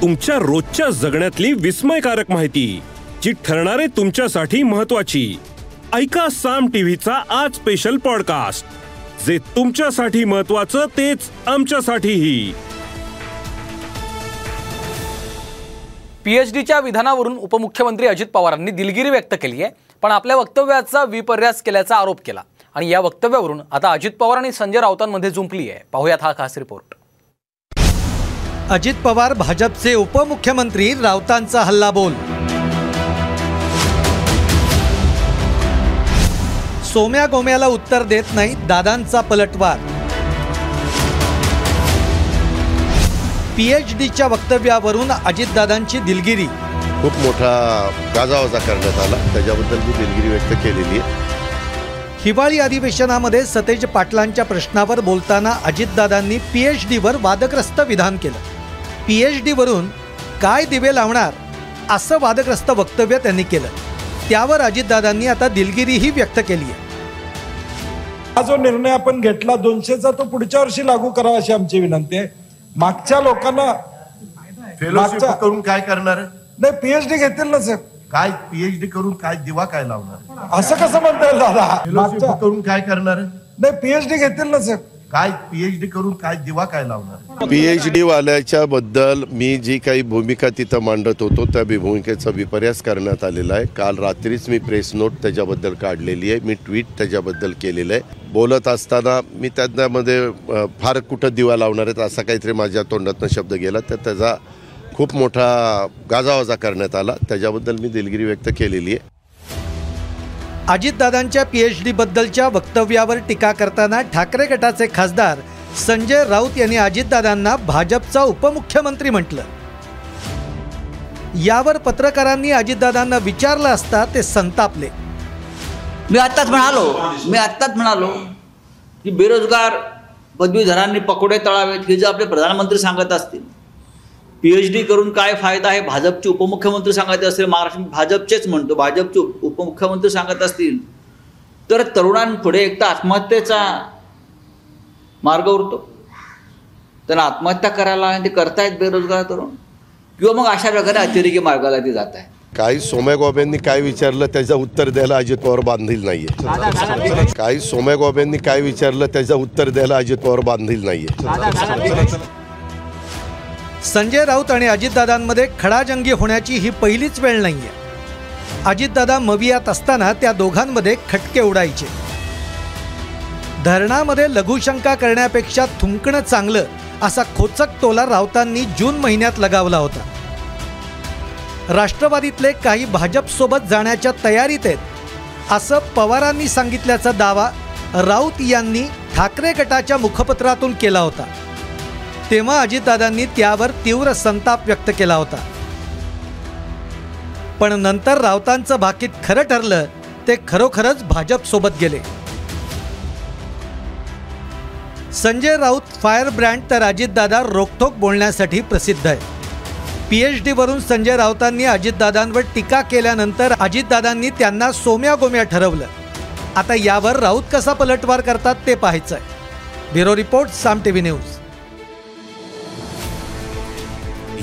तुमच्या रोजच्या जगण्यातली विस्मयकारक माहिती जी ठरणारे तुमच्यासाठी महत्वाची ऐका साम टीव्हीचा आज स्पेशल पॉडकास्ट जे तुमच्यासाठी महत्वाचं तेच आमच्यासाठीही. पीएचडीच्या विधानावरून उपमुख्यमंत्री अजित पवारांनी दिलगिरी व्यक्त केली आहे पण आपल्या वक्तव्याचा विपर्यास केल्याचा आरोप केला. आणि या वक्तव्यावरून आता अजित पवार आणि संजय राऊतांमध्ये जुंपली आहे पाहुयात हा खास रिपोर्ट अजित पवार भाजपचे उपमुख्यमंत्री राऊतांचा हल्लाबोल. सोम्या गोम्याला उत्तर देत नाही दादांचा पलटवार. पीएचडीच्या वक्तव्यावरून अजितदादांची दिलगिरी. खूप मोठा गाजावाजा करण्यात आला. त्याच्याबद्दल मी दिलगिरी व्यक्त केलेली आहे. हिवाळी अधिवेशनामध्ये सतेज पाटलांच्या प्रश्नावर बोलताना अजितदादांनी पीएचडीवर वादग्रस्त विधान केलं. पीएचडीवरून काय दिवे लावणार असं वादग्रस्त वक्तव्य त्यांनी केलं. त्यावर अजितदादांनी आता दिलगिरीही व्यक्त केली आहे. हा जो निर्णय आपण घेतला दोनशेचा तो पुढच्या वर्षी लागू करावा अशी आमची विनंती आहे. मागच्या लोकांना फेलोशिप मागच्या- करून काय करणार? नाही पीएचडी घेतील ना सर काय पीएचडी करून काय दिवा काय लावणार? असं कसं म्हणता येईल दादा? फेलोशिप मागच्या करून काय करणार? नाही पीएचडी घेतील ना सर काय पीएचडी करून काय दिवा काय लावणार? पीएचडी वाल्याच्या बद्दल मी जी काही भूमिका तिथं मांडत होतो त्या भूमिकेचा विपर्यास करण्यात आलेला आहे. काल रात्रीच मी प्रेस नोट त्याच्याबद्दल काढलेली आहे. मी ट्विट त्याच्याबद्दल केलेलं आहे. बोलत असताना मी त्यामध्ये फार कुठं दिवा लावणार आहेत असा काहीतरी माझ्या तोंडातनं शब्द गेला. तर त्याचा खूप मोठा गाजावाजा करण्यात आला. त्याच्याबद्दल मी दिलगिरी व्यक्त केलेली आहे. अजितदादांच्या पीएचडी बद्दलच्या वक्तव्यावर टीका करताना ठाकरे गटाचे खासदार संजय राऊत यांनी अजितदादांना भाजपचा उपमुख्यमंत्री म्हटलं. यावर पत्रकारांनी अजितदादांना विचारलं असता ते संतापले. मी आत्ताच म्हणालो मी आत्ताच म्हणालो की बेरोजगार पदवीधरांनी पकोडे तळावेत हे जे आपले प्रधानमंत्री सांगत असतील पी एच डी करून काय फायदा आहे? भाजपचे उपमुख्यमंत्री सांगायचे असतील महाराष्ट्र भाजपचेच म्हणतो भाजपचे उपमुख्यमंत्री सांगत असतील. तर तरुणांपुढे एक तर आत्महत्येचा मार्ग उरतो. त्यांना आत्महत्या करायला आणि ते करतायत बेरोजगार तरुण. किंवा मग अशा प्रकारे अतिरेकी मार्गाला ते जात आहे काही सोम्या गोब्यांनी काय विचारलं त्याचं उत्तर द्यायला अजित पवार बांधील नाहीये. काही सोम्या गोब्यांनी काय विचारलं त्याचं उत्तर द्यायला अजित पवार बांधील नाहीये. संजय राऊत आणि अजितदादांमध्ये खडाजंगी होण्याची ही पहिलीच वेळ नाही आहे अजितदादा मवियात असताना त्या दोघांमध्ये खटके उडायचे. धरणामध्ये लघुशंका करण्यापेक्षा थुंकणं चांगलं असा खोचक टोला राऊतांनी जून महिन्यात लगावला होता. राष्ट्रवादीतले काही भाजपसोबत जाण्याच्या तयारीत आहेत असं पवारांनी सांगितल्याचा दावा राऊत यांनी ठाकरे गटाच्या मुखपत्रातून केला होता. तेव्हा अजितदादांनी त्यावर तीव्र संताप व्यक्त केला होता. पण नंतर राऊतांचं भाकीत खरं ठरलं ते खरोखरच भाजपसोबत गेले. संजय राऊत फायर ब्रँड तर अजितदादा रोखोक बोलण्यासाठी प्रसिद्ध आहे. पी एच डीवरून संजय राऊतांनी अजितदादांवर टीका केल्यानंतर अजितदादांनी त्यांना सोम्या गोम्या ठरवलं. आता यावर राऊत कसा पलटवार करतात ते पाहायचं आहे bureau report Saam T V news.